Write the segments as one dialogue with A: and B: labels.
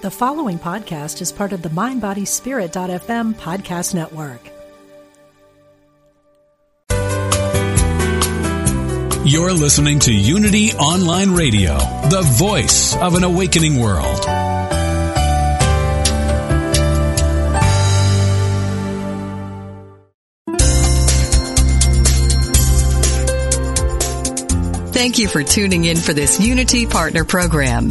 A: The following podcast is part of the MindBodySpirit.fm podcast network.
B: You're listening to Unity Online Radio, the voice of an awakening world.
C: Thank you for tuning in for this Unity Partner Program.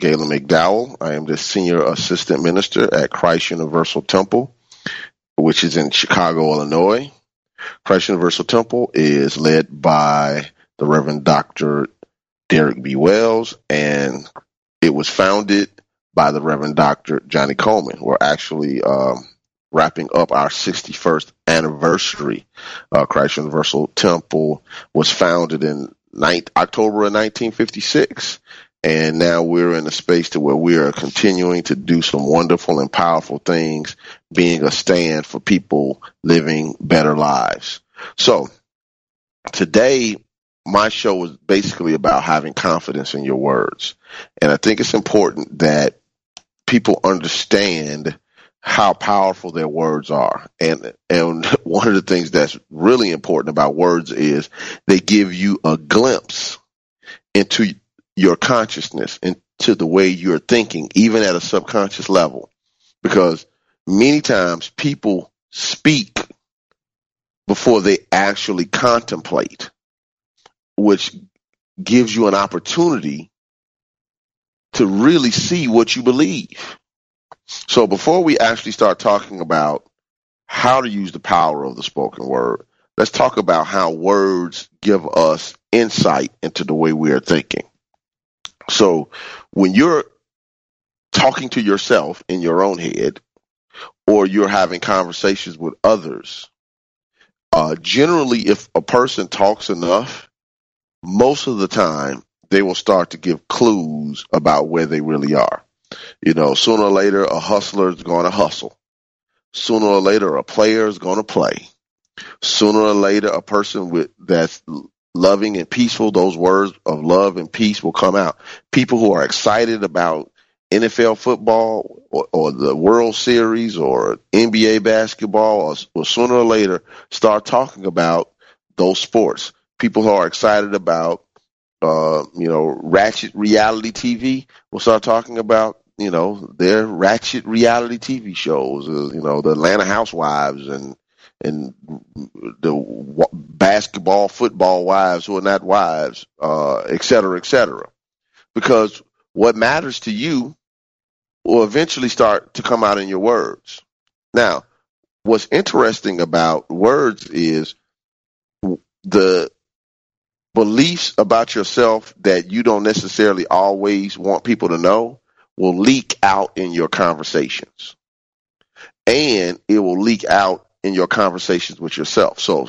D: Galen McDowell. I am the Senior Assistant Minister at Christ Universal Temple, which is in Chicago, Illinois. Christ Universal Temple is led by the Reverend Dr. Derek B. Wells, and it was founded by the Reverend Dr. Johnnie Colemon. We're actually um, wrapping up our 61st anniversary. Uh, Christ Universal Temple was founded in 9th, October of 1956 and now we're in a space to where we are continuing to do some wonderful and powerful things, being a stand for people living better lives. So today, my show is basically about having confidence in your words. And I think it's important that people understand how powerful their words are. And and one of the things that's really important about words is they give you a glimpse into your consciousness into the way you're thinking, even at a subconscious level. Because many times people speak before they actually contemplate, which gives you an opportunity to really see what you believe. So before we actually start talking about how to use the power of the spoken word, let's talk about how words give us insight into the way we are thinking. So when you're talking to yourself in your own head, or you're having conversations with others, uh, generally, if a person talks enough, most of the time they will start to give clues about where they really are. You know, sooner or later, a hustler is going to hustle. Sooner or later, a player is going to play. Sooner or later, a person with that's loving and peaceful, those words of love and peace will come out. People who are excited about NFL football or, or the World Series or NBA basketball or sooner or later start talking about those sports. People who are excited about, uh, you know, ratchet reality TV will start talking about, you know, their ratchet reality TV shows, uh, you know, the Atlanta Housewives and and the basketball, football wives who are not wives, uh, et cetera, et cetera. Because what matters to you will eventually start to come out in your words. Now, what's interesting about words is the beliefs about yourself that you don't necessarily always want people to know will leak out in your conversations. And it will leak out in your conversations with yourself. So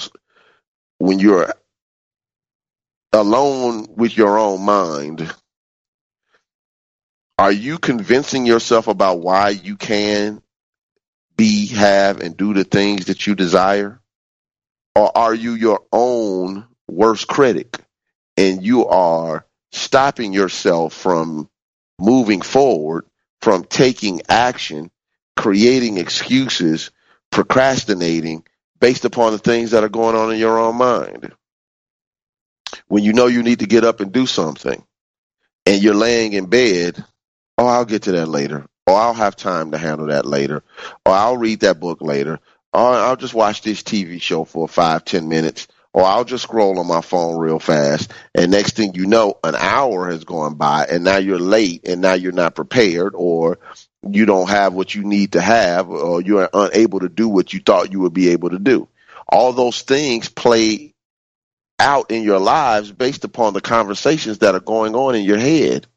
D: when you're alone with your own mind, are you convincing yourself about why you can be, have, and do the things that you desire? Or are you your own worst critic and you are stopping yourself from moving forward, from taking action, creating excuses, procrastinating based upon the things that are going on in your own mind. When you know you need to get up and do something and you're laying in bed, oh, I'll get to that later. Or I'll have time to handle that later. Or I'll read that book later. or I'll just watch this TV show for five, ten minutes, or I'll just scroll on my phone real fast. And next thing you know, an hour has gone by and now you're late and now you're not prepared or you don't have what you need to have or you're unable to do what you thought you would be able to do. All those things play out in your lives based upon the conversations that are going on in your head.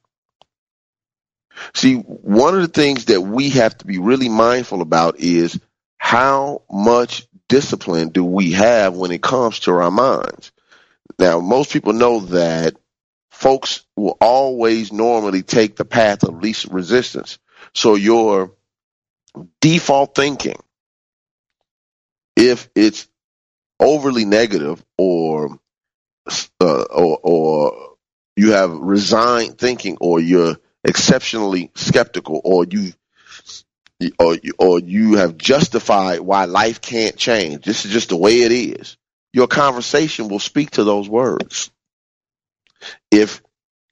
D: See, one of the things that we have to be really mindful about is how much discipline do we have when it comes to our minds? Now, most people know that folks will always normally take the path of least resistance. So your default thinking, if it's overly negative or uh, or, or you have resigned thinking or you're exceptionally skeptical or you or, or you have justified why life can't change. This is just the way it is. Your conversation will speak to those words. If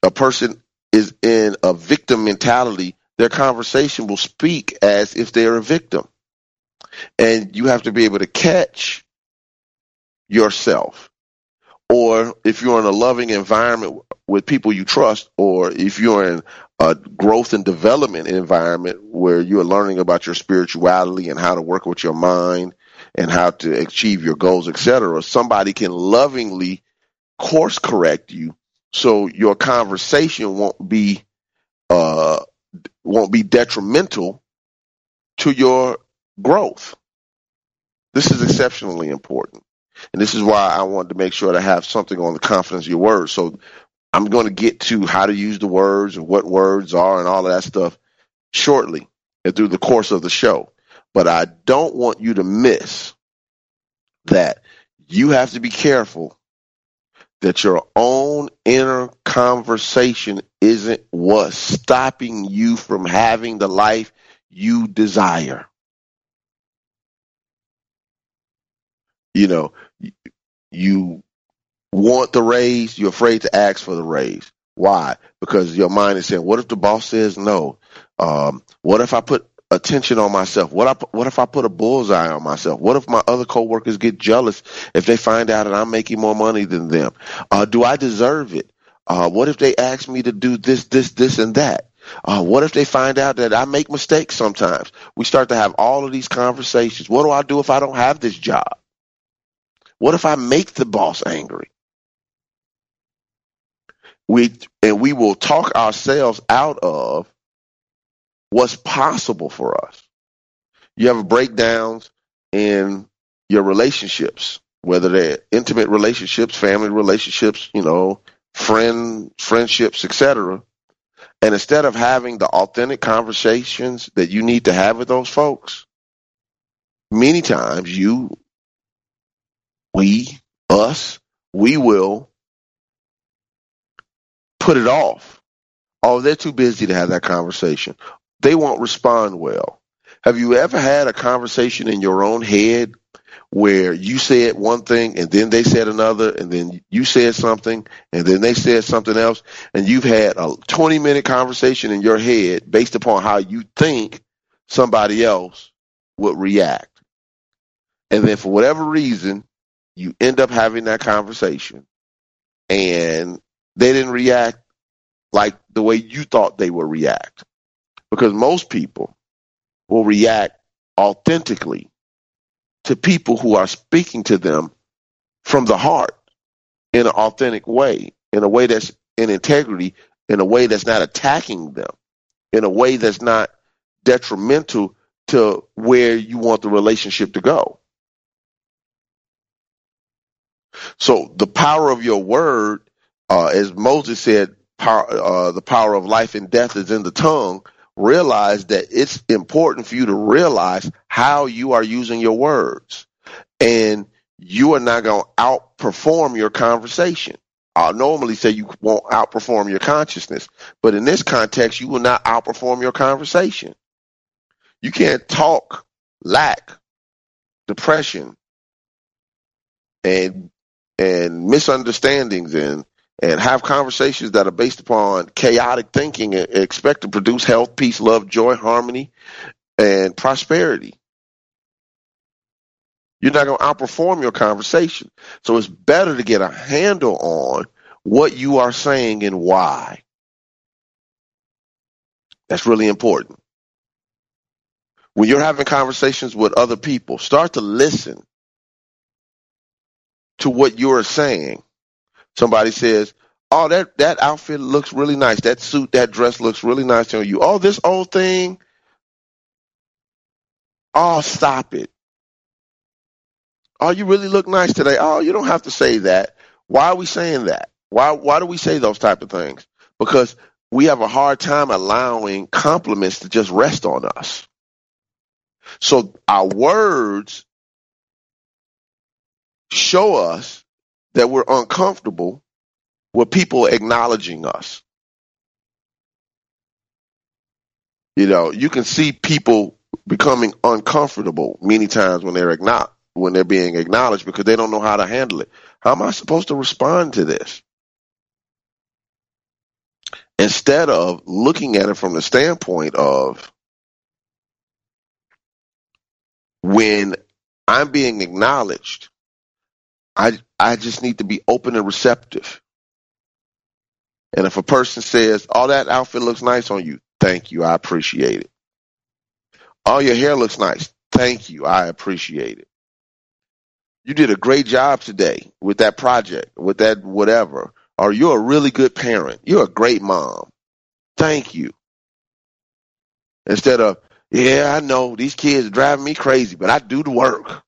D: a person is in a victim mentality, their conversation will speak as if they're a victim. And you have to be able to catch yourself. Or if you're in a loving environment with people you trust, or if you're in a growth and development environment where you're learning about your spirituality and how to work with your mind and how to achieve your goals, etc., somebody can lovingly course correct you so your conversation won't be uh, won't be detrimental to your growth. This is exceptionally important. And this is why I wanted to make sure to have something on the confidence of your words. So I'm going to get to how to use the words and what words are and all of that stuff shortly and through the course of the show. But I don't want you to miss that you have to be careful that your own inner conversation isn't what's stopping you from having the life you desire. You know, you want the raise, you're afraid to ask for the raise. Why? Because your mind is saying, what if the boss says no? Um, what if I put attention on myself? What I, what if I put a bullseye on myself? What if my other coworkers get jealous if they find out that I'm making more money than them? Uh, do I deserve it? Uh, what if they ask me to do this, this, this, and that? Uh, what if they find out that I make mistakes sometimes? We start to have all of these conversations. What do I do if I don't have this job? What if I make the boss angry? We and we will talk ourselves out of what's possible for us. You have breakdowns in your relationships, whether they're intimate relationships, family relationships, you know, friend friendships, etc. And instead of having the authentic conversations that you need to have with those folks, many times you, we, us, we will put it off. Oh, they're too busy to have that conversation. They won't respond well. Have you ever had a conversation in your own head where you said one thing and then they said another and then you said something and then they said something else and you've had a 20 minute conversation in your head based upon how you think somebody else would react. And then for whatever reason, you end up having that conversation and they didn't react like the way you thought they would react. Because most people will react authentically to people who are speaking to them from the heart in an authentic way, in a way that's in integrity, in a way that's not attacking them, in a way that's not detrimental to where you want the relationship to go. So the power of your word uh, as Moses said, power, uh, the power of life and death is in the tongue. Realize that it's important for you to realize how you are using your words, and you are not going to outperform your conversation. I'll normally say you won't outperform your consciousness, but in this context, you will not outperform your conversation. You can't talk lack, depression, and and misunderstandings and and have conversations that are based upon chaotic thinking and expect to produce health, peace, love, joy, harmony, and prosperity. You're not going to outperform your conversation. So it's better to get a handle on what you are saying and why. That's really important. When you're having conversations with other people, start to listen to what you're saying. Somebody says, "Oh, that that outfit looks really nice. That suit, that dress looks really nice on you. Oh, this old thing. Oh, stop it. Oh, you really look nice today. Oh, you don't have to say that. Why are we saying that? Why why do we say those type of things? Because we have a hard time allowing compliments to just rest on us. So our words show us that we're uncomfortable with people acknowledging us. You know, you can see people becoming uncomfortable many times when they're acknowledged, when they're being acknowledged because they don't know how to handle it. How am I supposed to respond to this? Instead of looking at it from the standpoint of when I'm being acknowledged, I I just need to be open and receptive. And if a person says, "Oh, that outfit looks nice on you," thank you, I appreciate it. "Oh, your hair looks nice," thank you, I appreciate it. You did a great job today with that project, with that whatever. Or you're a really good parent. You're a great mom. Thank you. Instead of, yeah, I know these kids are driving me crazy, but I do the work.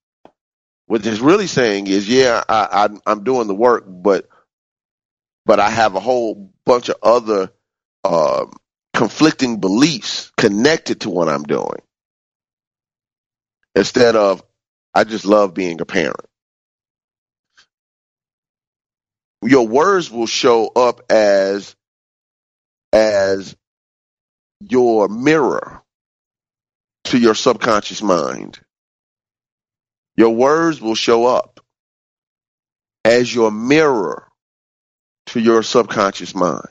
D: What it's really saying is, yeah, I, I, I'm doing the work, but but I have a whole bunch of other uh, conflicting beliefs connected to what I'm doing. Instead of, I just love being a parent. Your words will show up as as your mirror to your subconscious mind. Your words will show up as your mirror to your subconscious mind,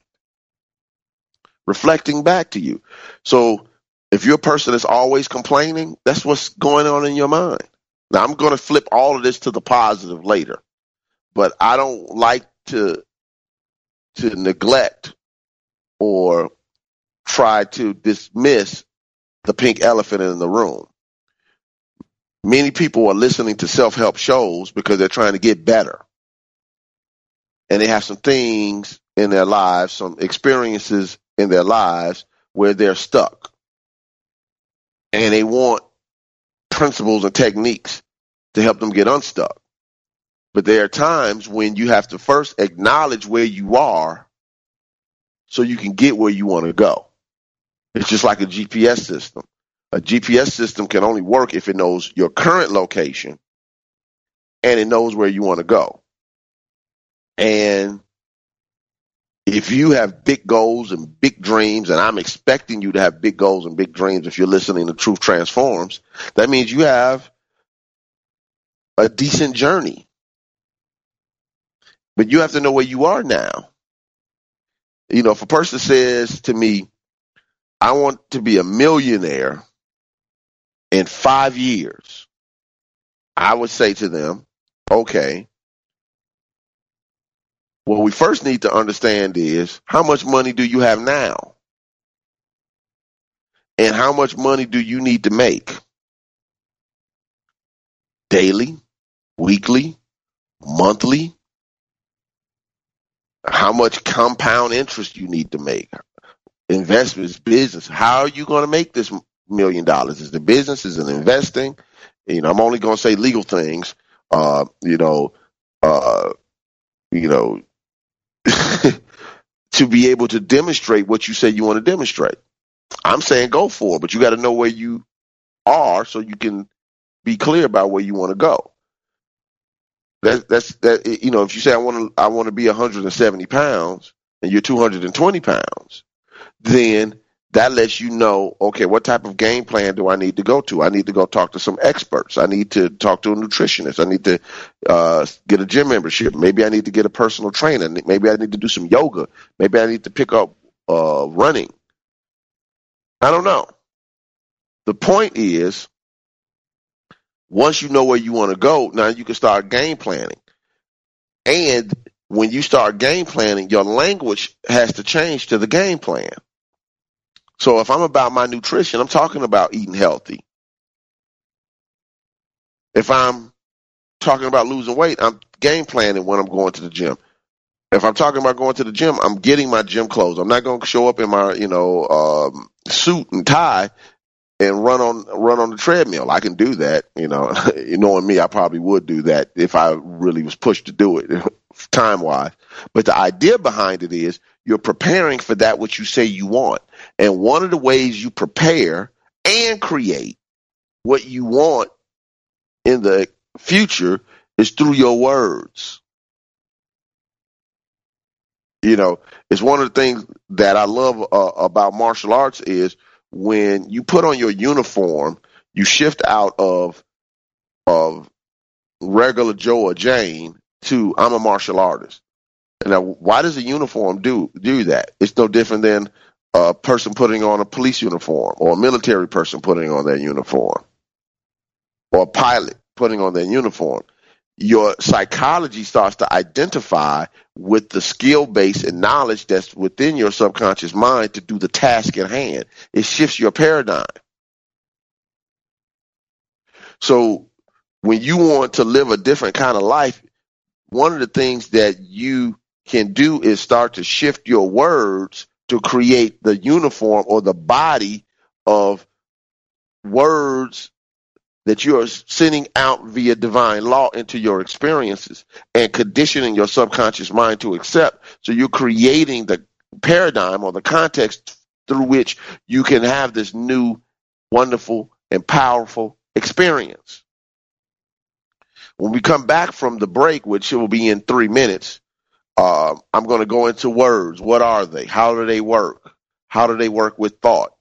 D: reflecting back to you. So if you're a person that's always complaining, that's what's going on in your mind. Now I'm going to flip all of this to the positive later, but I don't like to to neglect or try to dismiss the pink elephant in the room. Many people are listening to self help shows because they're trying to get better. And they have some things in their lives, some experiences in their lives where they're stuck. And they want principles and techniques to help them get unstuck. But there are times when you have to first acknowledge where you are so you can get where you want to go. It's just like a GPS system. A GPS system can only work if it knows your current location and it knows where you want to go. And if you have big goals and big dreams, and I'm expecting you to have big goals and big dreams if you're listening to Truth Transforms, that means you have a decent journey. But you have to know where you are now. You know, if a person says to me, I want to be a millionaire in five years, I would say to them, okay, what we first need to understand is how much money do you have now? And how much money do you need to make? Daily, weekly, monthly, how much compound interest you need to make, investments, business. How are you going to make this million dollars? Is the business? Is it investing? You know, I'm only going to say legal things. Uh, you know, uh, you know, to be able to demonstrate what you say you want to demonstrate. I'm saying go for it, but you got to know where you are so you can be clear about where you want to go. That, that's that. You know, if you say I want to, I want to be 170 pounds, and you're 220 pounds, then that lets you know, okay, what type of game plan do I need to go to? I need to go talk to some experts. I need to talk to a nutritionist. I need to uh, get a gym membership. Maybe I need to get a personal trainer. Maybe I need to do some yoga. Maybe I need to pick up uh, running. I don't know. The point is, Once you know where you want to go, now you can start game planning. And when you start game planning, your language has to change to the game plan. So if I'm about my nutrition, I'm talking about eating healthy. If I'm talking about losing weight, I'm game planning when I'm going to the gym. If I'm talking about going to the gym, I'm getting my gym clothes. I'm not going to show up in my, you know, um, suit and tie and run on run on the treadmill. I can do that, you know. Knowing me, I probably would do that if I really was pushed to do it time wise. But the idea behind it is you're preparing for that which you say you want. And one of the ways you prepare and create what you want in the future is through your words. You know, it's one of the things that I love uh, about martial arts is when you put on your uniform, you shift out of of regular Joe or Jane to I'm a martial artist. Now, why does a uniform do do that? It's no different than a person putting on a police uniform or a military person putting on their uniform or a pilot putting on their uniform. Your psychology starts to identify with the skill base and knowledge that's within your subconscious mind to do the task at hand. It shifts your paradigm. So when you want to live a different kind of life, one of the things that you can do is start to shift your words to create the uniform or the body of words that you are sending out via divine law into your experiences and conditioning your subconscious mind to accept. So you're creating the paradigm or the context through which you can have this new, wonderful, and powerful experience. When we come back from the break, which will be in three minutes, uh, I'm going to go into words. What are they? How do they work? How do they work with thought?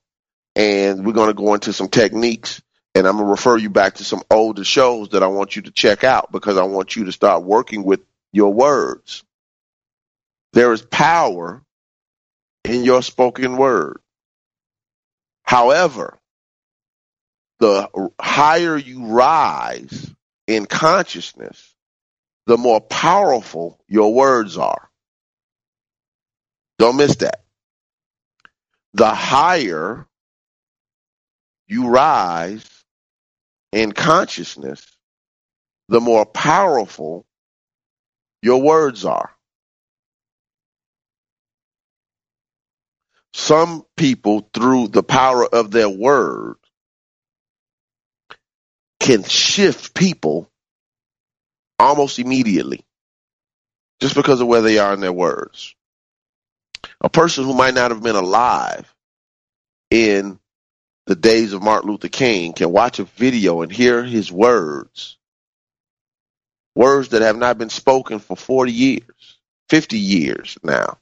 D: And we're going to go into some techniques. And I'm going to refer you back to some older shows that I want you to check out because I want you to start working with your words. There is power in your spoken word. However, the higher you rise in consciousness, the more powerful your words are. Don't miss that. The higher you rise in consciousness, the more powerful your words are. Some people, through the power of their word, can shift people almost immediately just because of where they are in their words. A person who might not have been alive in the days of Martin Luther King can watch a video and hear his words, words that have not been spoken for 40 years, 50 years now.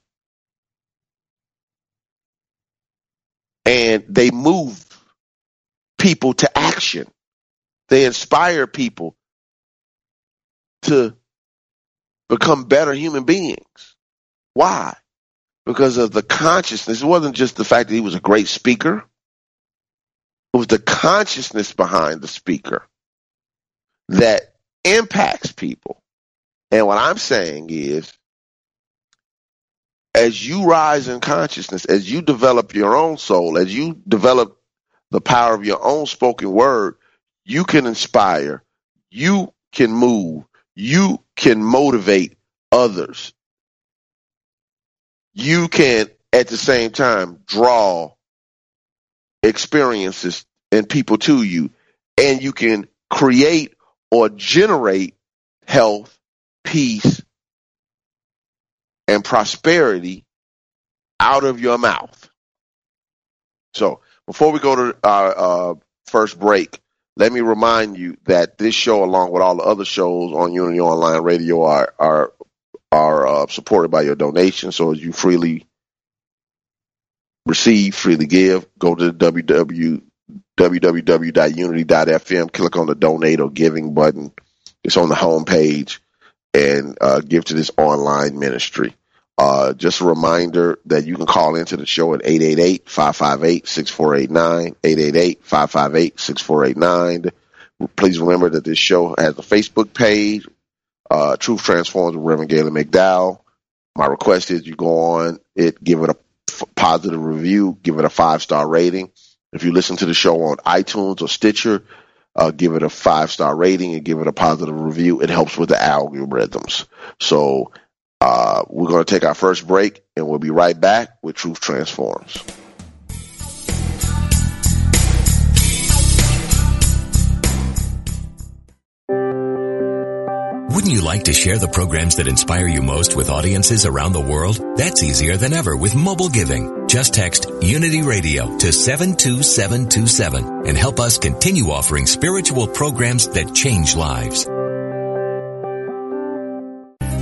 D: And they move people to action. They inspire people to become better human beings. Why? Because of the consciousness. It wasn't just the fact that he was a great speaker. It was the consciousness behind the speaker that impacts people. And what I'm saying is, as you rise in consciousness, as you develop your own soul, as you develop the power of your own spoken word, you can inspire, you can move, you can motivate others. You can, at the same time, draw experiences and people to you, and you can create or generate health, peace, and prosperity out of your mouth. So, before we go to our uh, first break, let me remind you that this show, along with all the other shows on Unity Online Radio, are are are uh, supported by your donation. So as you freely receive, freely give, go to www www.unity.fm, click on the donate or giving button. It's on the home page and uh, give to this online ministry. Uh, just a reminder that you can call into the show at 888-558-6489, 888-558-6489. Please remember that this show has a Facebook page, uh, Truth Transforms with Reverend Galen McDowell. My request is you go on it, give it a f- positive review, give it a five star rating. If you listen to the show on iTunes or Stitcher, uh, give it a five star rating and give it a positive review. It helps with the algorithms. So uh, we're going to take our first break and we'll be right back with Truth Transforms.
E: Wouldn't you like to share the programs that inspire you most with audiences around the world? That's easier than ever with mobile giving. Just text Unity Radio to 72727 and help us continue offering spiritual programs that change lives.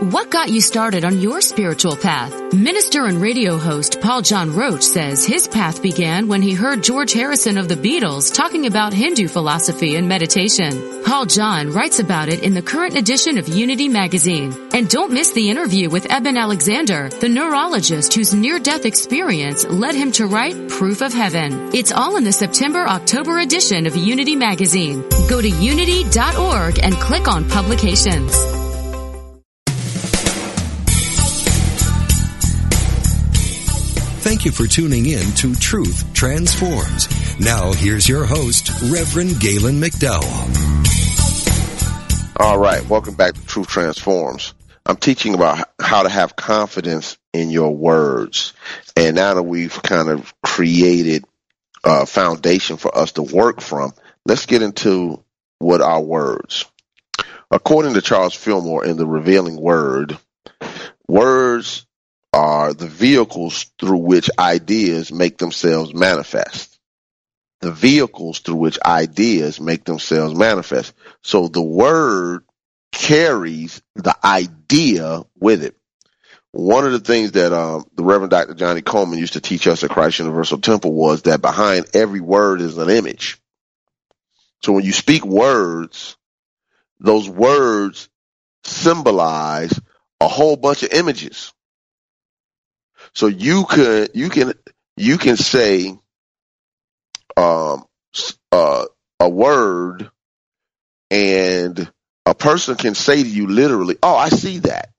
F: What got you started on your spiritual path? Minister and radio host Paul John Roach says his path began when he heard George Harrison of the Beatles talking about Hindu philosophy and meditation. Paul John writes about it in the current edition of Unity magazine. And don't miss the interview with Eben Alexander, the neurologist whose near-death experience led him to write Proof of Heaven. It's all in the September-October edition of Unity magazine. Go to unity.org and click on publications.
G: Thank you for tuning in to Truth Transforms. Now here's your host, Reverend Galen McDowell.
D: All right, welcome back to Truth Transforms. I'm teaching about how to have confidence in your words. And now that we've kind of created a foundation for us to work from, let's get into what our words. According to Charles Fillmore in The Revealing Word, words are the vehicles through which ideas make themselves manifest. The vehicles through which ideas make themselves manifest. So the word carries the idea with it. One of the things that um, the Reverend Dr. Johnnie Colemon used to teach us at Christ Universal Temple was that behind every word is an image. So when you speak words, those words symbolize a whole bunch of images. So you could you can you can say um, uh, a word, and a person can say to you literally, "Oh, I see that."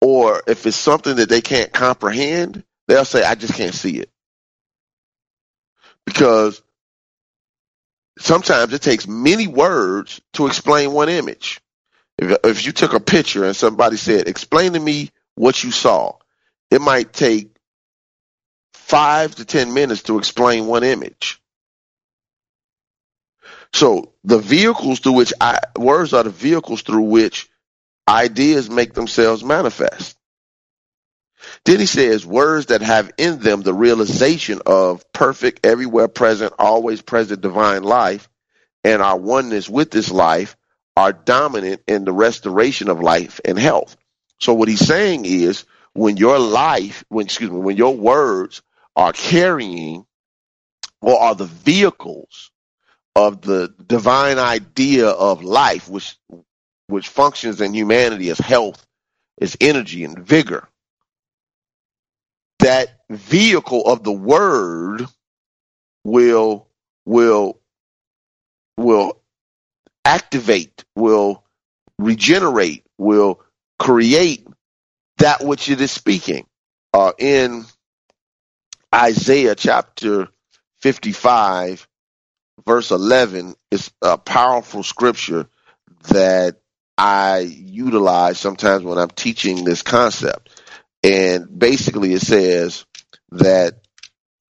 D: Or if it's something that they can't comprehend, they'll say, "I just can't see it," because sometimes it takes many words to explain one image. If, if you took a picture and somebody said, "Explain to me what you saw," it might take five to ten minutes to explain one image. So the vehicles through which I, words are the vehicles through which ideas make themselves manifest. Then he says words that have in them the realization of perfect, everywhere present, always present divine life and our oneness with this life are dominant in the restoration of life and health. So what he's saying is when your life, when excuse me, when your words are carrying or are the vehicles of the divine idea of life, which which functions in humanity as health, as energy and vigor. That vehicle of the word will will will activate, will regenerate, will create that which it is speaking. Uh, in Isaiah chapter 55, verse 11, is a powerful scripture that I utilize sometimes when I'm teaching this concept. And basically, it says that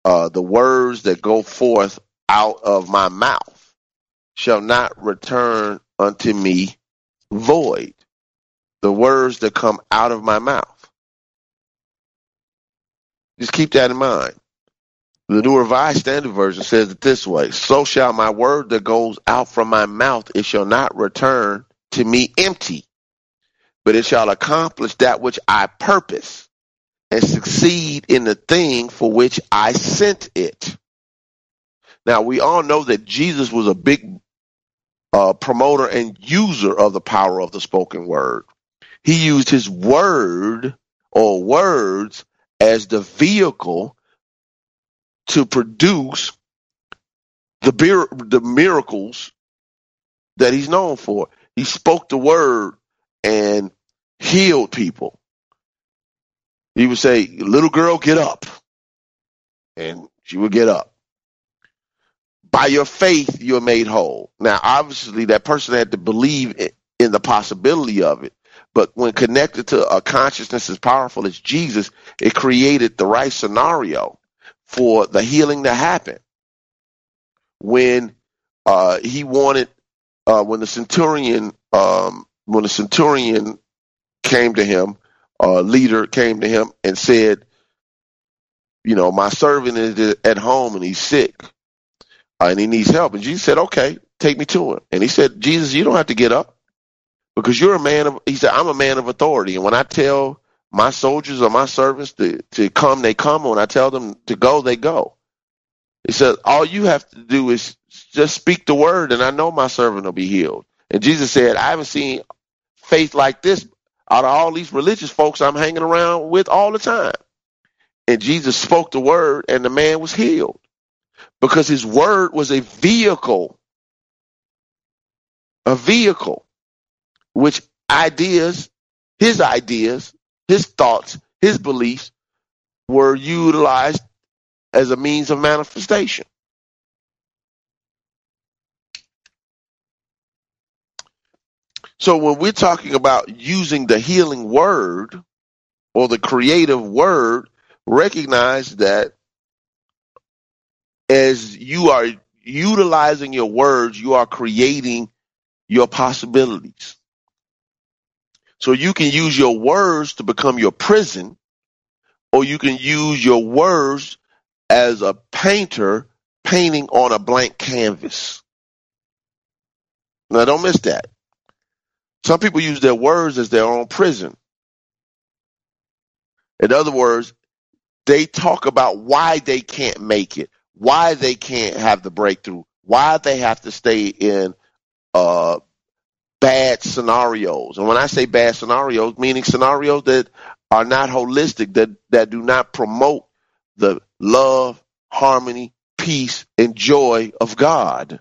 D: uh, the words that go forth out of my mouth shall not return unto me void. The words that come out of my mouth. Just keep that in mind. The New Revised Standard Version says it this way So shall my word that goes out from my mouth, it shall not return to me empty, but it shall accomplish that which I purpose and succeed in the thing for which I sent it. Now, we all know that Jesus was a big uh, promoter and user of the power of the spoken word. He used his word or words as the vehicle to produce the the miracles that he's known for. He spoke the word and healed people. He would say, "Little girl, get up," and she would get up. By your faith, you're made whole. Now, obviously, that person had to believe in the possibility of it. But when connected to a consciousness as powerful as Jesus, it created the right scenario for the healing to happen. When uh, he wanted, uh, when the centurion, um, when the centurion came to him, uh, leader came to him and said, "You know, my servant is at home and he's sick, uh, and he needs help." And Jesus said, "Okay, take me to him." And he said, "Jesus, you don't have to get up because you're a man of." He said, "I'm a man of authority, and when I tell my soldiers or my servants to, to come, they come. When I tell them to go, they go. He said, all you have to do is just speak the word, and I know my servant will be healed. And Jesus said, I haven't seen faith like this out of all these religious folks I'm hanging around with all the time. And Jesus spoke the word, and the man was healed because his word was a vehicle, a vehicle, which ideas, his ideas, his thoughts, his beliefs were utilized as a means of manifestation. So when we're talking about using the healing word or the creative word, recognize that as you are utilizing your words, you are creating your possibilities. So you can use your words to become your prison, or you can use your words as a painter painting on a blank canvas. Now, don't miss that. Some people use their words as their own prison. In other words, they talk about why they can't make it, why they can't have the breakthrough, why they have to stay in uh, bad scenarios. And when I say bad scenarios, meaning scenarios that are not holistic, that, that do not promote the love, harmony, peace, and joy of God.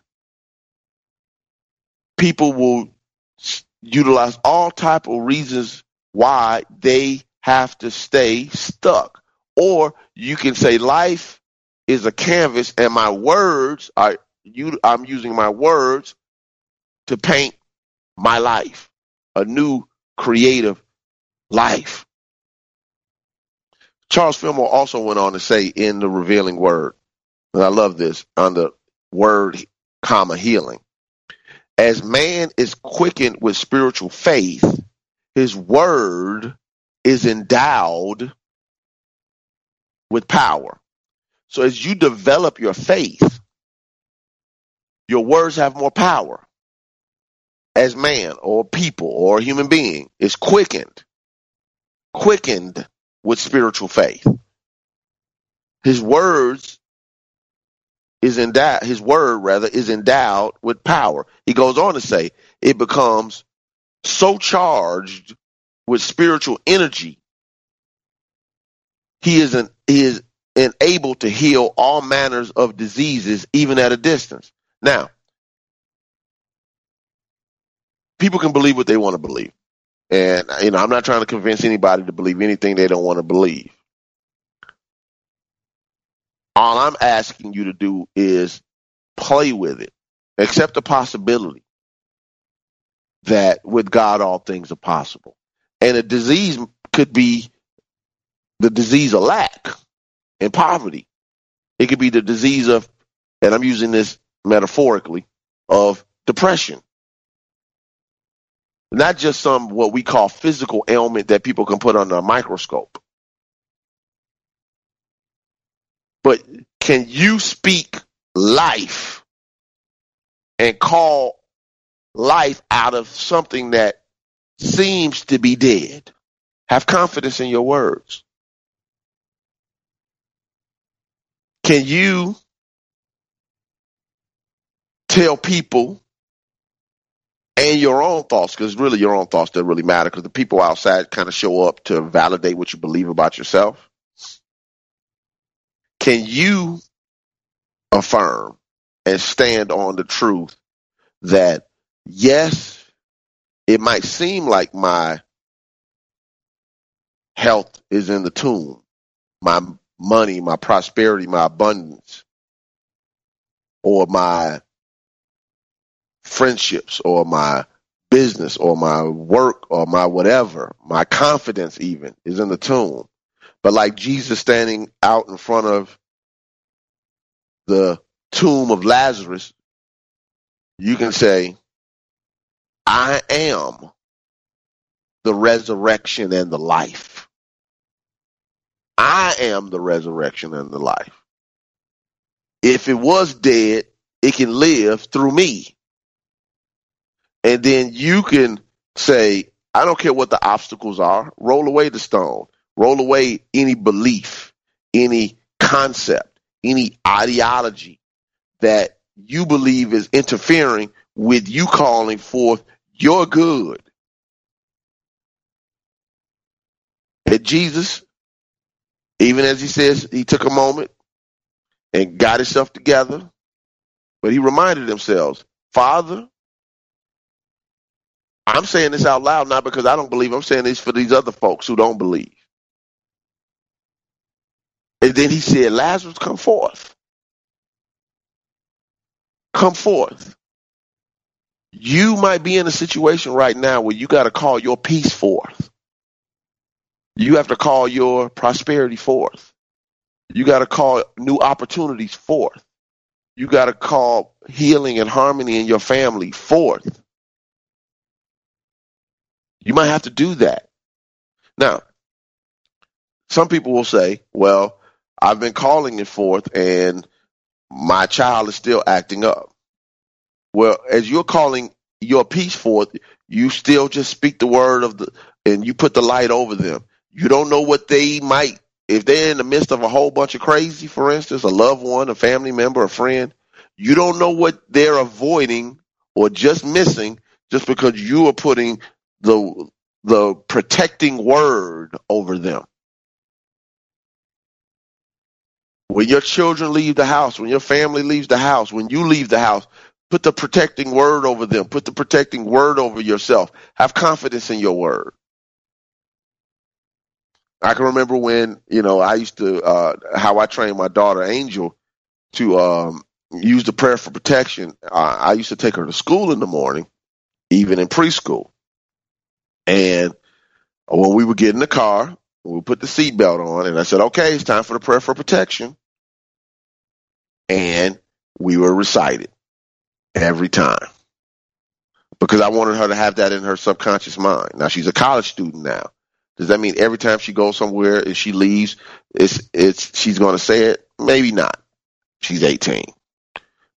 D: People will utilize all type of reasons why they have to stay stuck. Or you can say life is a canvas and my words are you I'm using my words to paint my life, a new creative life. Charles Fillmore also went on to say in the revealing word, and I love this on the word, comma, healing. As man is quickened with spiritual faith, his word is endowed with power. So as you develop your faith, your words have more power as man or people or human being is quickened, quickened with spiritual faith. His words is endowed, his word rather is endowed with power. He goes on to say it becomes so charged with spiritual energy. He is an, he is enabled to heal all manners of diseases even at a distance. Now, people can believe what they want to believe. And, you know, I'm not trying to convince anybody to believe anything they don't want to believe. All I'm asking you to do is play with it, accept the possibility that with God all things are possible. And a disease could be the disease of lack and poverty. It could be the disease of, and I'm using this metaphorically, of depression not just some what we call physical ailment that people can put under a microscope. But Can you speak life and call life out of something that seems to be dead? Have confidence in your words. Can you tell people and your own thoughts, because really your own thoughts that really matter, because the people outside kind of show up to validate what you believe about yourself. Can you affirm and stand on the truth that yes, it might seem like my health is in the tomb, my money, my prosperity, my abundance, or my friendships or my business or my work or my whatever, my confidence even is in the tomb. But like Jesus standing out in front of the tomb of Lazarus, you can say, I am the resurrection and the life. I am the resurrection and the life. If it was dead, it can live through me. And then you can say, I don't care what the obstacles are, roll away the stone, roll away any belief, any concept, any ideology that you believe is interfering with you calling forth your good. And Jesus, even as he says, he took a moment and got himself together, but he reminded himself, Father, I'm saying this out loud not because I don't believe. I'm saying this for these other folks who don't believe. And then he said, Lazarus, come forth. Come forth. You might be in a situation right now where you got to call your peace forth. You have to call your prosperity forth. You got to call new opportunities forth. You got to call healing and harmony in your family forth. You might have to do that. Now, some people will say, well, I've been calling it forth and my child is still acting up. Well, as you're calling your peace forth, you still just speak the word of the, and you put the light over them. You don't know what they might, if they're in the midst of a whole bunch of crazy, for instance, a loved one, a family member, a friend, you don't know what they're avoiding or just missing just because you are putting the the protecting word over them. When your children leave the house, when your family leaves the house, when you leave the house, put the protecting word over them. Put the protecting word over yourself. Have confidence in your word. I can remember when, you know, I used to, uh, how I trained my daughter Angel to um, use the prayer for protection. I used to take her to school in the morning, even in preschool. And when we would get in the car, we put the seatbelt on, and I said, okay, it's time for the prayer for protection. And we were recited every time because I wanted her to have that in her subconscious mind. Now she's a college student now. Does that mean every time she goes somewhere and she leaves, it's it's she's going to say it? Maybe not. She's 18,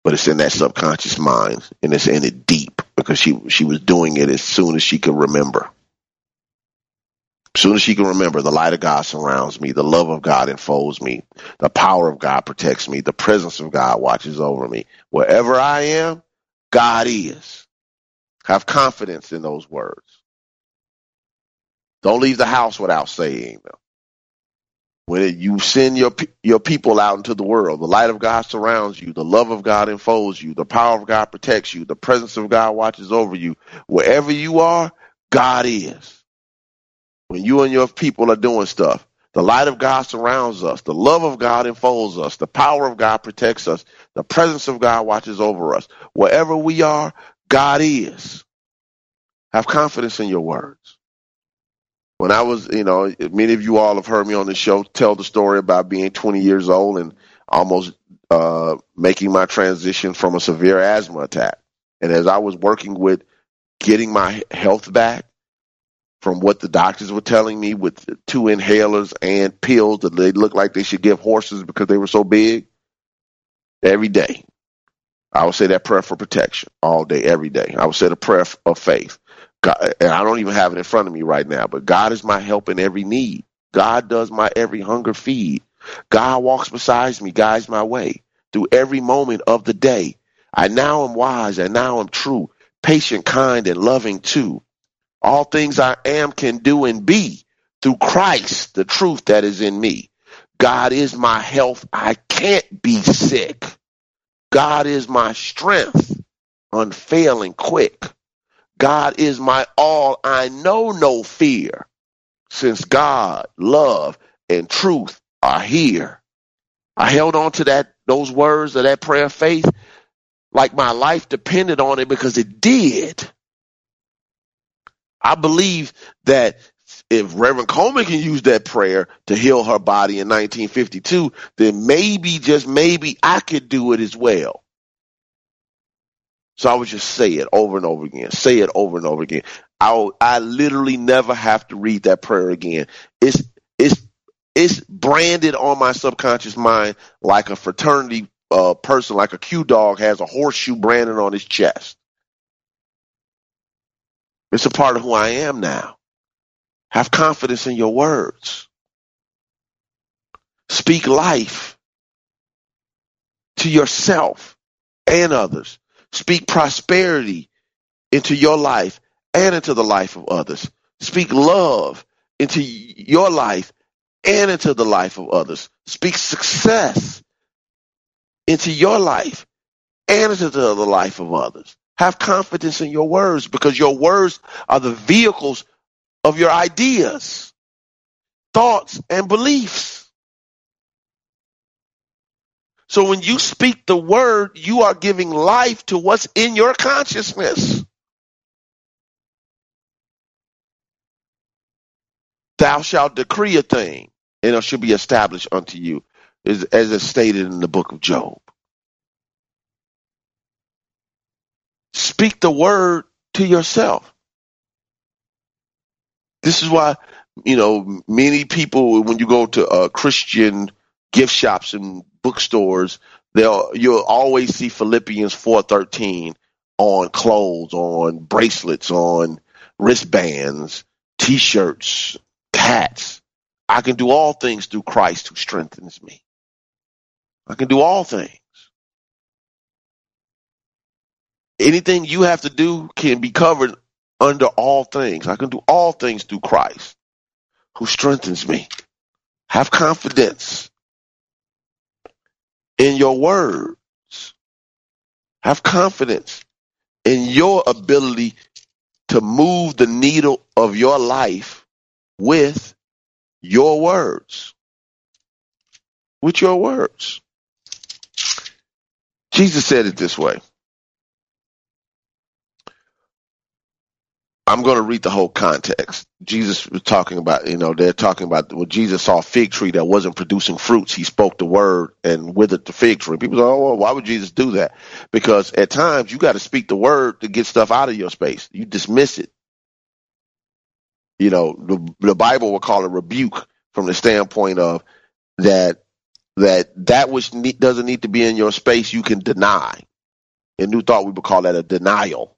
D: but it's in that subconscious mind and it's in it deep because she she was doing it as soon as she could remember. Soon as she can remember, the light of God surrounds me, the love of God enfolds me, the power of God protects me, the presence of God watches over me. Wherever I am, God is. Have confidence in those words. Don't leave the house without saying them. When you send your your people out into the world, the light of God surrounds you, the love of God enfolds you, the power of God protects you, the presence of God watches over you. Wherever you are, God is when you and your people are doing stuff. The light of God surrounds us. The love of God enfolds us. The power of God protects us. The presence of God watches over us. Wherever we are, God is. Have confidence in your words. When I was, you know, many of you all have heard me on the show tell the story about being 20 years old and almost uh, making my transition from a severe asthma attack. And as I was working with getting my health back, from what the doctors were telling me with two inhalers and pills that they looked like they should give horses because they were so big. every day. I would say that prayer for protection all day, every day. I would say the prayer of faith. God, and I don't even have it in front of me right now, but God is my help in every need. God does my every hunger feed. God walks beside me, guides my way through every moment of the day. I now am wise and now am true, patient, kind, and loving too. All things I am, can do, and be through Christ, the truth that is in me. God is my health. I can't be sick. God is my strength, unfailing, quick. God is my all. I know no fear, since God, love, and truth are here. I held on to that those words of that prayer of faith like my life depended on it because it did. I believe that if Reverend Colemon can use that prayer to heal her body in 1952, then maybe, just maybe, I could do it as well. So I would just say it over and over again, say it over and over again. I I literally never have to read that prayer again. It's it's it's branded on my subconscious mind like a fraternity uh, person, like a Q dog has a horseshoe branded on his chest. It's a part of who I am now. Have confidence in your words. Speak life to yourself and others. Speak prosperity into your life and into the life of others. Speak love into your life and into the life of others. Speak success into your life and into the life of others. Have confidence in your words because your words are the vehicles of your ideas, thoughts, and beliefs. So when you speak the word, you are giving life to what's in your consciousness. Thou shalt decree a thing, and it shall be established unto you, as, as is stated in the book of Job. Speak the word to yourself. This is why, you know, many people, when you go to uh, Christian gift shops and bookstores, they'll you'll always see Philippians four thirteen on clothes, on bracelets, on wristbands, T-shirts, hats. I can do all things through Christ who strengthens me. I can do all things. Anything you have to do can be covered under all things. I can do all things through Christ who strengthens me. Have confidence in your words. Have confidence in your ability to move the needle of your life with your words. With your words. Jesus said it this way I'm going to read the whole context. Jesus was talking about, you know, they're talking about when Jesus saw a fig tree that wasn't producing fruits, he spoke the word and withered the fig tree. People say, oh, well, why would Jesus do that? Because at times you got to speak the word to get stuff out of your space. You dismiss it. You know, the, the Bible will call it rebuke from the standpoint of that that that which ne- doesn't need to be in your space you can deny. In New Thought, we would call that a denial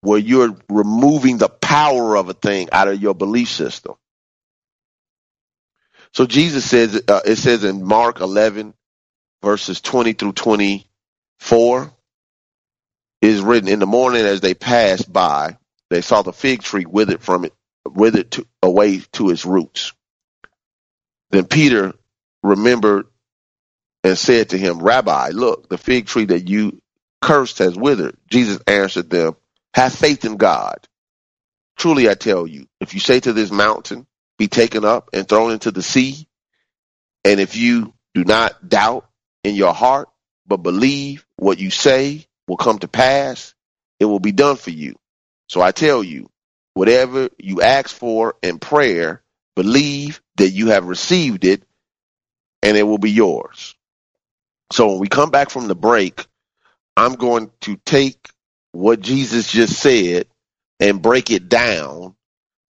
D: where you're removing the power of a thing out of your belief system. So Jesus says, uh, it says in Mark 11, verses 20 through 24, is written, In the morning as they passed by, they saw the fig tree withered from it, withered to, away to its roots. Then Peter remembered and said to him, Rabbi, look, the fig tree that you cursed has withered. Jesus answered them, have faith in God. Truly I tell you, if you say to this mountain, be taken up and thrown into the sea, and if you do not doubt in your heart, but believe what you say will come to pass, it will be done for you. So I tell you, whatever you ask for in prayer, believe that you have received it and it will be yours. So when we come back from the break, I'm going to take what Jesus just said and break it down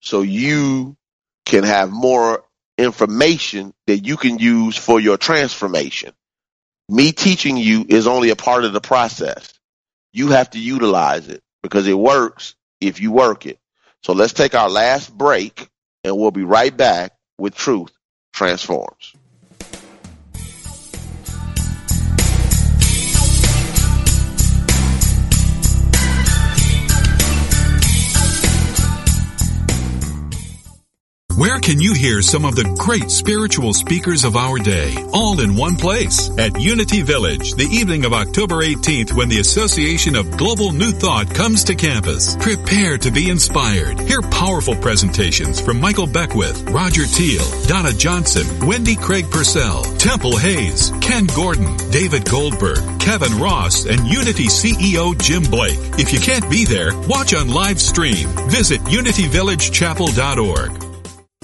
D: so you can have more information that you can use for your transformation. Me teaching you is only a part of the process. You have to utilize it because it works if you work it. So let's take our last break and we'll be right back with Truth Transforms.
B: Where can you hear some of the great spiritual speakers of our day all in one place? At Unity Village, the evening of October 18th when the Association of Global New Thought comes to campus. Prepare to be inspired. Hear powerful presentations from Michael Beckwith, Roger Teel, Donna Johnson, Wendy Craig Purcell, Temple Hayes, Ken Gordon, David Goldberg, Kevin Ross, and Unity CEO Jim Blake. If you can't be there, watch on live stream. Visit unityvillagechapel.org.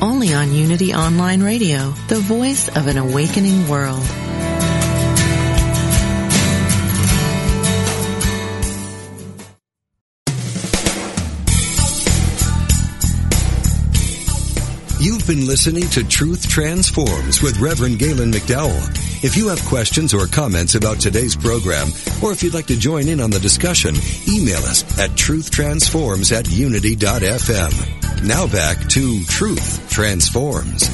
H: only on Unity Online Radio, the voice of an awakening world.
G: Been listening to Truth Transforms with Reverend Galen McDowell. If you have questions or comments about today's program, or if you'd like to join in on the discussion, email us at truthtransforms at unity.fm. Now back to Truth Transforms.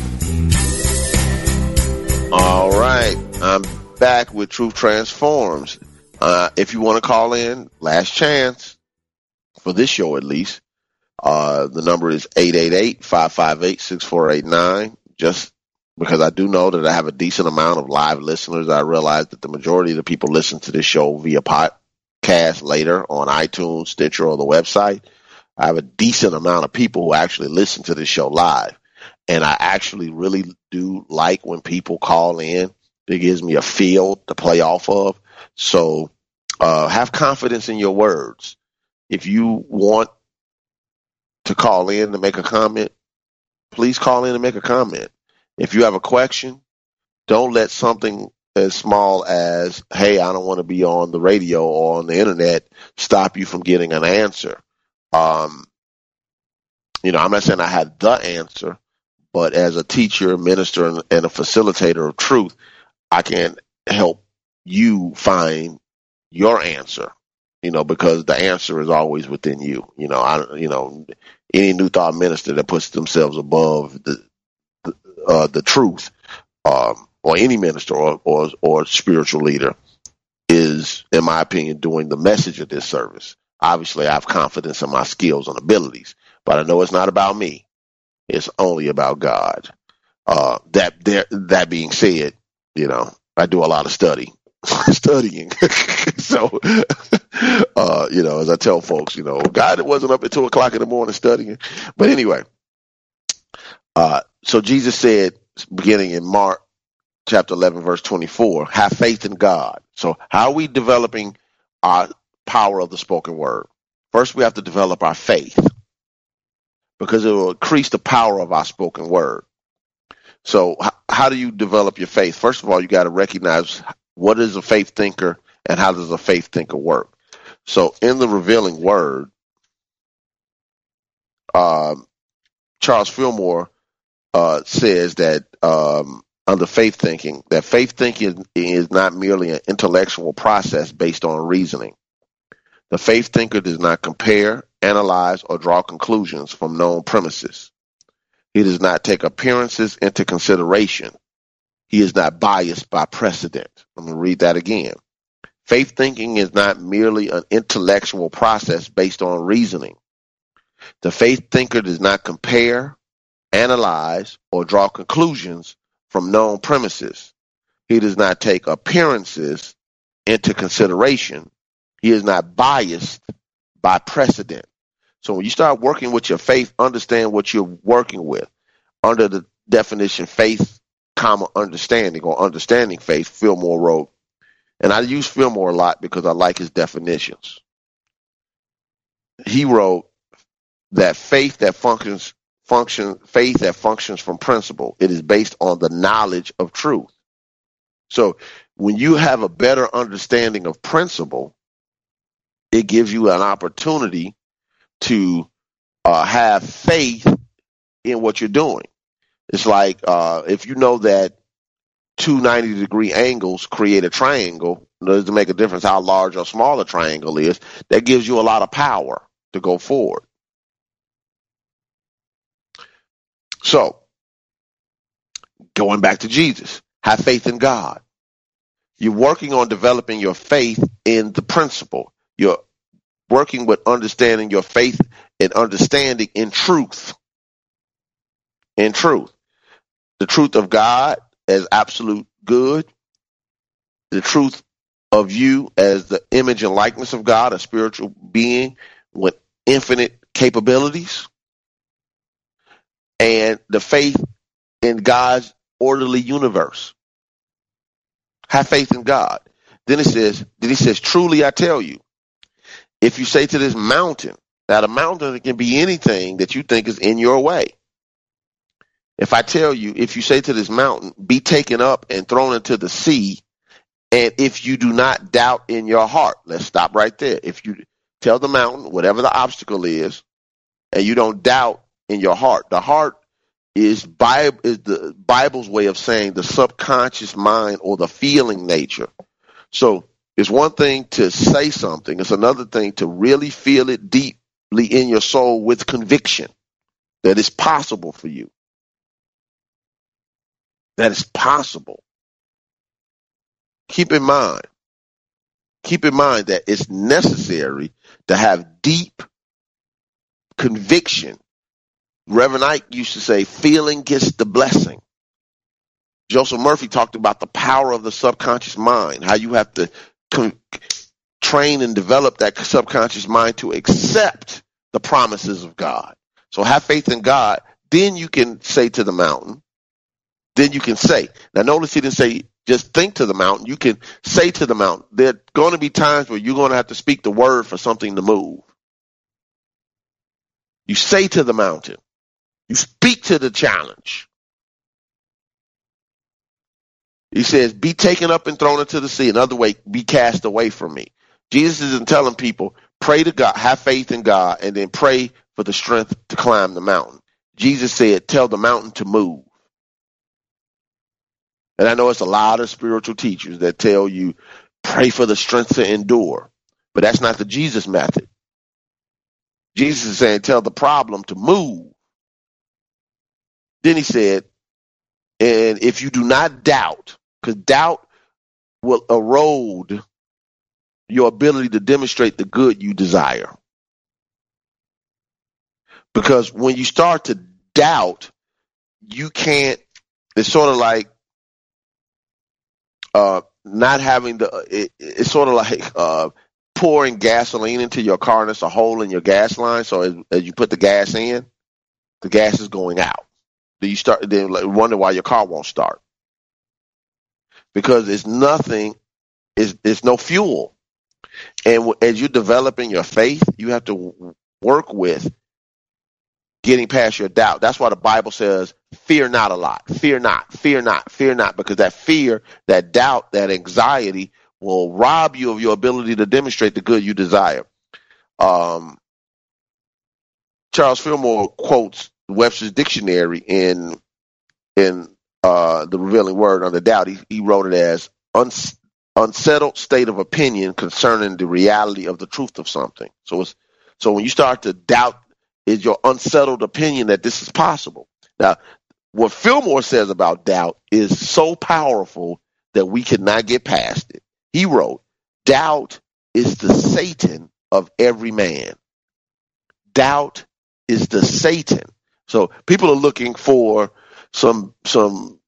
D: All right. I'm back with Truth Transforms. Uh, if you want to call in, last chance for this show at least. Uh, the number is 888-558-6489. Just because I do know that I have a decent amount of live listeners, I realize that the majority of the people listen to this show via podcast later on iTunes, Stitcher, or the website. I have a decent amount of people who actually listen to this show live. And I actually really do like when people call in. It gives me a field to play off of. So uh, have confidence in your words. If you want to call in to make a comment, please call in and make a comment. If you have a question, don't let something as small as, hey, I don't want to be on the radio or on the internet stop you from getting an answer. Um, you know, I'm not saying I had the answer, but as a teacher, minister, and, and a facilitator of truth, I can help you find your answer. You know, because the answer is always within you. You know, I, you know, any new thought minister that puts themselves above the uh, the truth, um, or any minister or, or or spiritual leader, is, in my opinion, doing the message of this service. Obviously, I have confidence in my skills and abilities, but I know it's not about me. It's only about God. Uh, that there, that being said, you know, I do a lot of study, studying. so, uh, you know, as I tell folks, you know, God, it wasn't up at two o'clock in the morning studying. But anyway, uh, so Jesus said, beginning in Mark chapter 11, verse 24, have faith in God. So how are we developing our power of the spoken word. First, we have to develop our faith because it will increase the power of our spoken word. So, how do you develop your faith? First of all, you got to recognize what is a faith thinker and how does a faith thinker work. So, in the revealing word, um, Charles Fillmore uh, says that um, under faith thinking, that faith thinking is not merely an intellectual process based on reasoning. The faith thinker does not compare, analyze, or draw conclusions from known premises. He does not take appearances into consideration. He is not biased by precedent. I'm going to read that again. Faith thinking is not merely an intellectual process based on reasoning. The faith thinker does not compare, analyze, or draw conclusions from known premises. He does not take appearances into consideration. He is not biased by precedent. So when you start working with your faith, understand what you're working with. Under the definition faith, comma, understanding or understanding faith, Fillmore wrote, and I use Fillmore a lot because I like his definitions. He wrote that faith that functions function faith that functions from principle. It is based on the knowledge of truth. So when you have a better understanding of principle, it gives you an opportunity to uh, have faith in what you're doing. It's like uh, if you know that two 90 degree angles create a triangle, it doesn't make a difference how large or small the triangle is, that gives you a lot of power to go forward. So, going back to Jesus, have faith in God. You're working on developing your faith in the principle. You're working with understanding your faith and understanding in truth. In truth. The truth of God as absolute good. The truth of you as the image and likeness of God, a spiritual being with infinite capabilities. And the faith in God's orderly universe. Have faith in God. Then it says, then he says, truly I tell you, if you say to this mountain, that a mountain can be anything that you think is in your way. If I tell you, if you say to this mountain, be taken up and thrown into the sea, and if you do not doubt in your heart, let's stop right there. If you tell the mountain, whatever the obstacle is, and you don't doubt in your heart, the heart is Bible is the Bible's way of saying the subconscious mind or the feeling nature. So it's one thing to say something; it's another thing to really feel it deeply in your soul with conviction that it's possible for you. That it's possible. Keep in mind, keep in mind that it's necessary to have deep conviction Reverend Ike used to say, feeling gets the blessing. Joseph Murphy talked about the power of the subconscious mind, how you have to con- train and develop that subconscious mind to accept the promises of God. So have faith in God. Then you can say to the mountain, then you can say. Now notice he didn't say just think to the mountain. You can say to the mountain. There are going to be times where you're going to have to speak the word for something to move. You say to the mountain, you speak to the challenge. He says, be taken up and thrown into the sea. Another way, be cast away from me. Jesus isn't telling people, pray to God, have faith in God, and then pray for the strength to climb the mountain. Jesus said, tell the mountain to move. And I know it's a lot of spiritual teachers that tell you, pray for the strength to endure. But that's not the Jesus method. Jesus is saying, tell the problem to move. Then he said, and if you do not doubt, because doubt will erode your ability to demonstrate the good you desire. Because when you start to doubt, you can't, it's sort of like uh, not having the, it, it's sort of like uh, pouring gasoline into your car and there's a hole in your gas line. So as, as you put the gas in, the gas is going out. Do you start then wonder why your car won't start? Because it's nothing, it's, it's no fuel. And as you're developing your faith, you have to work with getting past your doubt. That's why the Bible says, fear not a lot. Fear not, fear not, fear not, because that fear, that doubt, that anxiety will rob you of your ability to demonstrate the good you desire. Um, Charles Fillmore quotes Webster's dictionary in in uh, the revealing word under doubt. He, he wrote it as uns, unsettled state of opinion concerning the reality of the truth of something. So it's so when you start to doubt is your unsettled opinion that this is possible. Now, what Fillmore says about doubt is so powerful that we cannot get past it. He wrote, Doubt is the Satan of every man. Doubt is the Satan. So people are looking for some some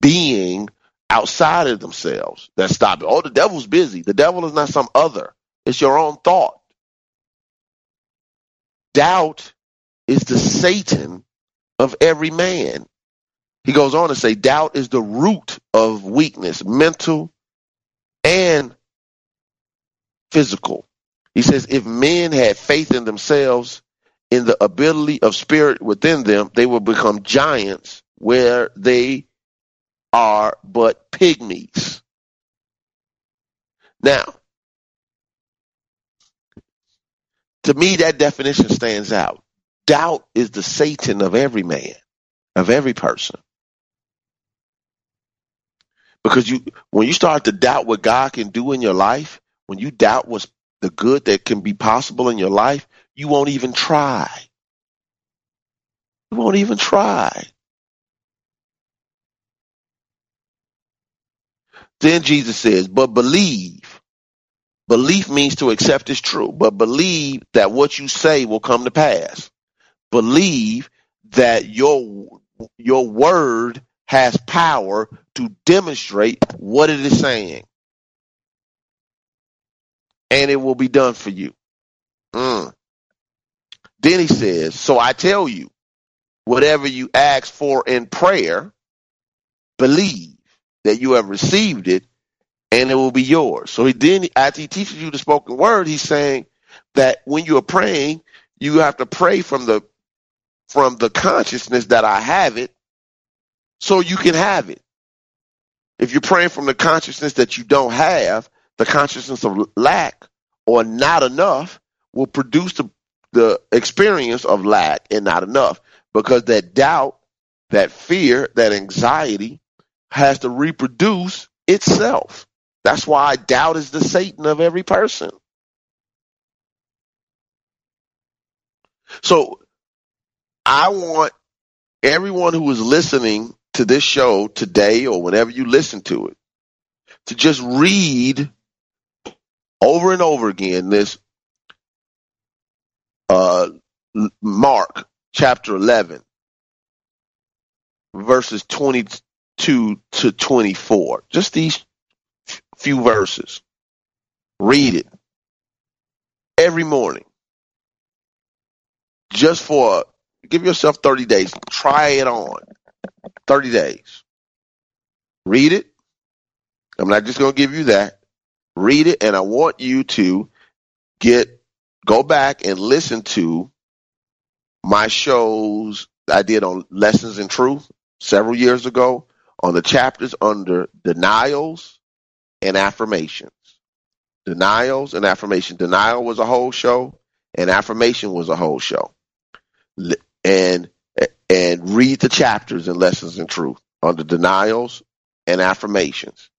D: being outside of themselves that stop it. Oh, the devil's busy. The devil is not some other. It's your own thought. Doubt is the Satan of every man. He goes on to say, doubt is the root of weakness, mental and physical. He says, if men had faith in themselves, in the ability of spirit within them, they will become giants where they are but pygmies. Now, to me, that definition stands out. Doubt is the Satan of every man, of every person. Because you, when you start to doubt what God can do in your life, when you doubt what's the good that can be possible in your life, you won't even try. You won't even try. Then Jesus says, but believe. Belief means to accept is true, but believe that what you say will come to pass. Believe that your your word has power to demonstrate what it is saying. And it will be done for you. Mm. Then he says, So I tell you, whatever you ask for in prayer, believe that you have received it and it will be yours. So he then, as he teaches you the spoken word, he's saying that when you are praying, you have to pray from the from the consciousness that I have it so you can have it. If you're praying from the consciousness that you don't have, the consciousness of lack or not enough will produce the, the experience of lack and not enough because that doubt, that fear, that anxiety has to reproduce itself. That's why doubt is the Satan of every person. So I want everyone who is listening to this show today or whenever you listen to it to just read over and over again this uh, Mark chapter 11 verses 22 to 24 just these few verses. Read it every morning just for give yourself 30 days try it on 30 days. Read it. I'm not just going to give you that. Read it, and I want you to get go back and listen to my shows I did on Lessons in Truth several years ago on the chapters under denials and affirmations. Denials and affirmation. Denial was a whole show, and affirmation was a whole show. And and read the chapters in Lessons in Truth on the denials and affirmations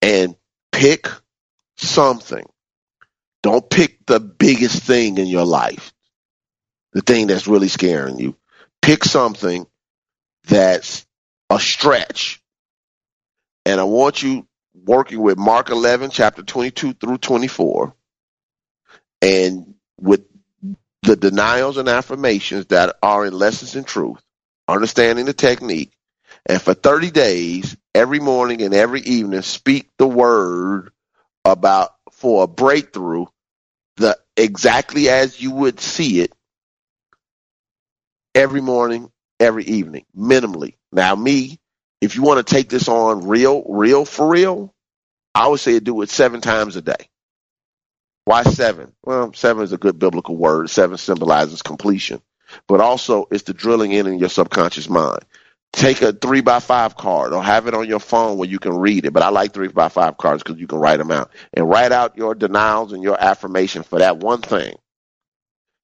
D: and pick something. Don't pick the biggest thing in your life, the thing that's really scaring you. Pick something that's a stretch. And I want you working with Mark 11, chapter 22 through 24, and with the denials and affirmations that are in Lessons in Truth, understanding the technique, and for 30 days, every morning and every evening, speak the word about for a breakthrough, the exactly as you would see it every morning, every evening, minimally. Now, me, if you want to take this on real, real for real, I would say do it seven times a day. Why seven? Well, seven is a good biblical word. Seven symbolizes completion, but also it's the drilling in in your subconscious mind. Take a three by five card or have it on your phone where you can read it. But I like three by five cards because you can write them out and write out your denials and your affirmation for that one thing.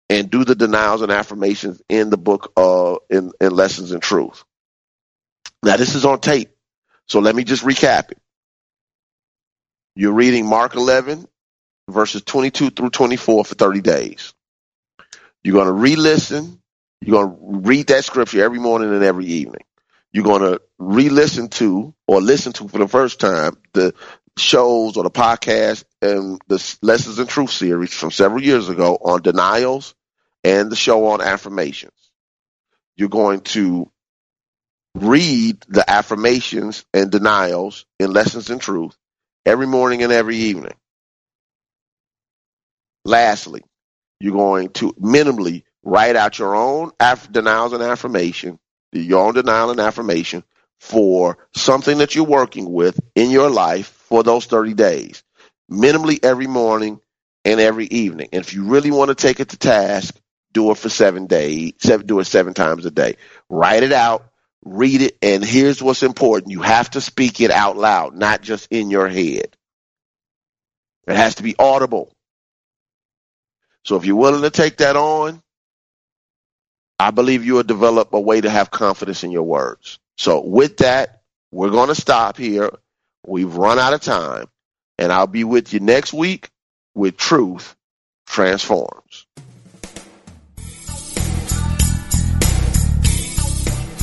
D: And do the denials and affirmations in the book uh in, in Lessons in Truth. Now this is on tape. So let me just recap it. You're reading Mark 11, verses 22 through 24 for 30 days. You're going to re listen. You're going to read that scripture every morning and every evening. You're going to re-listen to or listen to for the first time the shows or the podcast and the Lessons in Truth series from several years ago on denials and the show on affirmations. You're going to read the affirmations and denials in Lessons in Truth every morning and every evening. Lastly, you're going to minimally write out your own denials and affirmation, your own denial and affirmation for something that you're working with in your life for those 30 days, minimally every morning and every evening. And if you really want to take it to task, do it for seven days, seven, do it seven times a day. Write it out, read it, and here's what's important. You have to speak it out loud, not just in your head. It has to be audible. So if you're willing to take that on, I believe you will develop a way to have confidence in your words. So with that, we're going to stop here. We've run out of time, and I'll be with you next week with Truth Transforms.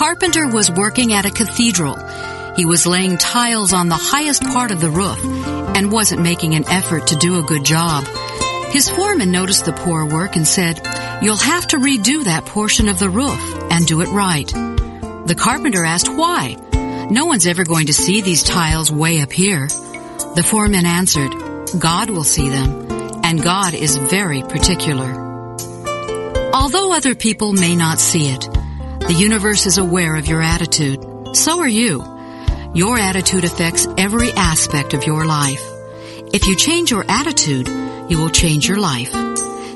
F: Carpenter was working at a cathedral. He was laying tiles on the highest part of the roof and wasn't making an effort to do a good job. His foreman noticed the poor work and said, You'll have to redo that portion of the roof and do it right. The carpenter asked why. No one's ever going to see these tiles way up here. The foreman answered, God will see them, and God is very particular. Although other people may not see it, the universe is aware of your attitude. So are you. Your attitude affects every aspect of your life. If you change your attitude, you will change your life.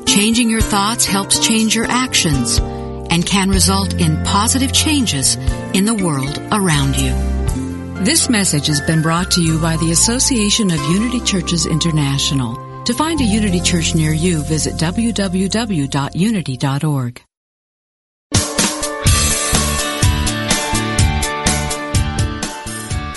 F: Changing your thoughts helps change your actions and can result in positive changes in the world around you.
A: This message has been brought to you by the Association of Unity Churches International. To find a Unity Church near you, visit www.unity.org.